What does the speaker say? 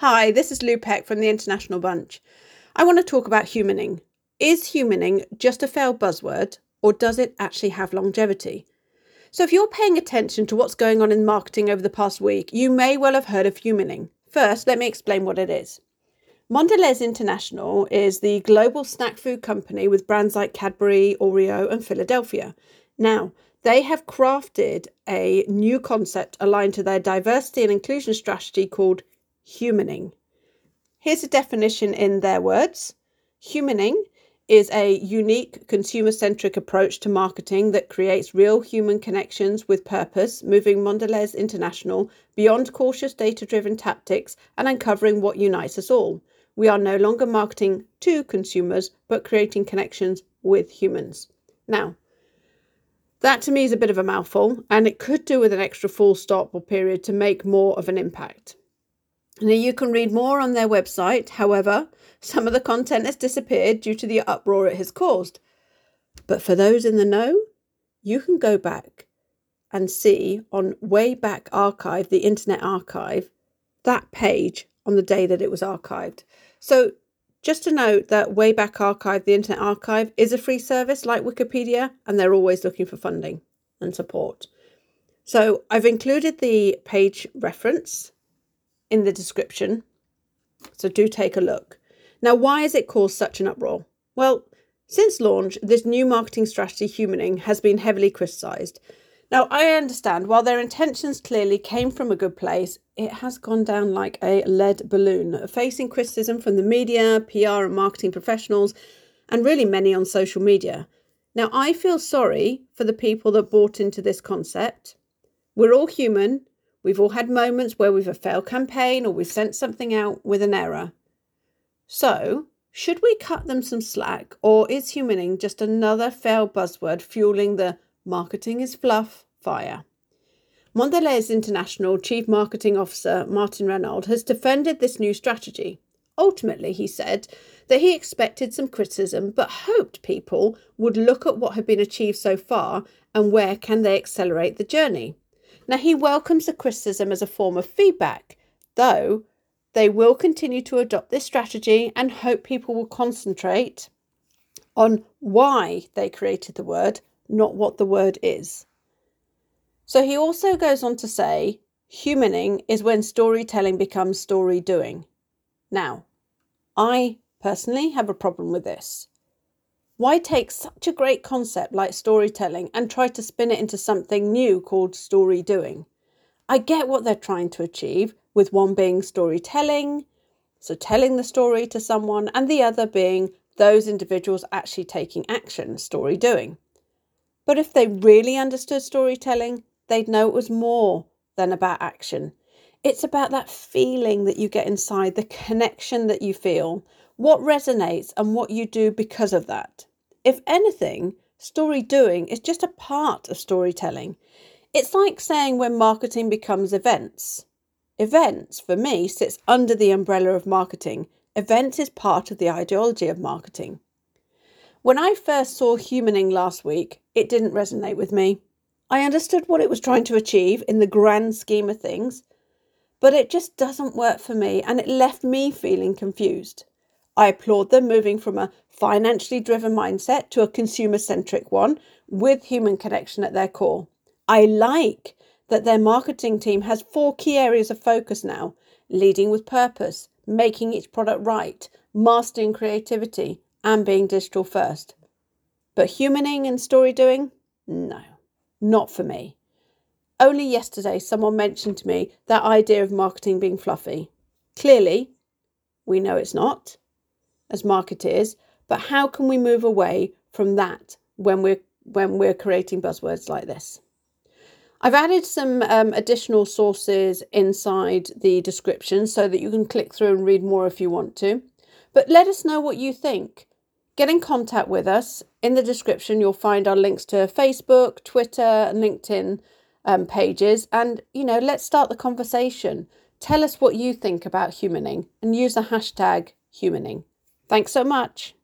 Hi, this is Lou Peck from the International Bunch. I want to talk about humaning. Is humaning just a failed buzzword, or does it actually have longevity? So, if you're paying attention to what's going on in marketing over the past week, you may well have heard of humaning. First, let me explain what it is. Mondelez International is the global snack food company with brands like Cadbury, Oreo, and Philadelphia. Now, they have crafted a new concept aligned to their diversity and inclusion strategy called humaning. Here's a definition in their words Humaning is a unique consumer centric approach to marketing that creates real human connections with purpose, moving Mondelez International beyond cautious data driven tactics and uncovering what unites us all. We are no longer marketing to consumers, but creating connections with humans. Now, that to me is a bit of a mouthful, and it could do with an extra full stop or period to make more of an impact. Now, you can read more on their website. However, some of the content has disappeared due to the uproar it has caused. But for those in the know, you can go back and see on Wayback Archive, the Internet Archive, that page on the day that it was archived. So, just to note that Wayback Archive, the Internet Archive, is a free service like Wikipedia, and they're always looking for funding and support. So, I've included the page reference in the description. So do take a look. Now, why has it caused such an uproar? Well, since launch, this new marketing strategy, humaning, has been heavily criticised. Now, I understand while their intentions clearly came from a good place, it has gone down like a lead balloon, facing criticism from the media, PR, and marketing professionals, and really many on social media. Now, I feel sorry for the people that bought into this concept. We're all human, We've all had moments where we've a failed campaign or we've sent something out with an error. So, should we cut them some slack, or is humaning just another failed buzzword fueling the marketing is fluff fire? Mondelez International Chief Marketing Officer Martin Renaud has defended this new strategy. Ultimately, he said that he expected some criticism but hoped people would look at what had been achieved so far and where can they accelerate the journey. Now, he welcomes the criticism as a form of feedback, though they will continue to adopt this strategy and hope people will concentrate on why they created the word, not what the word is. So he also goes on to say, humaning is when storytelling becomes story doing. Now, I personally have a problem with this. Why take such a great concept like storytelling and try to spin it into something new called story doing? I get what they're trying to achieve, with one being storytelling, so telling the story to someone, and the other being those individuals actually taking action, story doing. But if they really understood storytelling, they'd know it was more than about action. It's about that feeling that you get inside, the connection that you feel, what resonates and what you do because of that. If anything, story doing is just a part of storytelling. It's like saying when marketing becomes events. Events, for me, sits under the umbrella of marketing. Events is part of the ideology of marketing. When I first saw Humaning last week, it didn't resonate with me. I understood what it was trying to achieve in the grand scheme of things, but it just doesn't work for me and it left me feeling confused. I applaud them moving from a financially driven mindset to a consumer centric one with human connection at their core. I like that their marketing team has four key areas of focus now leading with purpose, making each product right, mastering creativity, and being digital first. But humaning and story doing? No, not for me. Only yesterday, someone mentioned to me that idea of marketing being fluffy. Clearly, we know it's not as marketers, but how can we move away from that when we're when we're creating buzzwords like this? I've added some um, additional sources inside the description so that you can click through and read more if you want to. But let us know what you think. Get in contact with us. In the description, you'll find our links to Facebook, Twitter, and LinkedIn um, pages. And, you know, let's start the conversation. Tell us what you think about humaning and use the hashtag humaning. Thanks so much.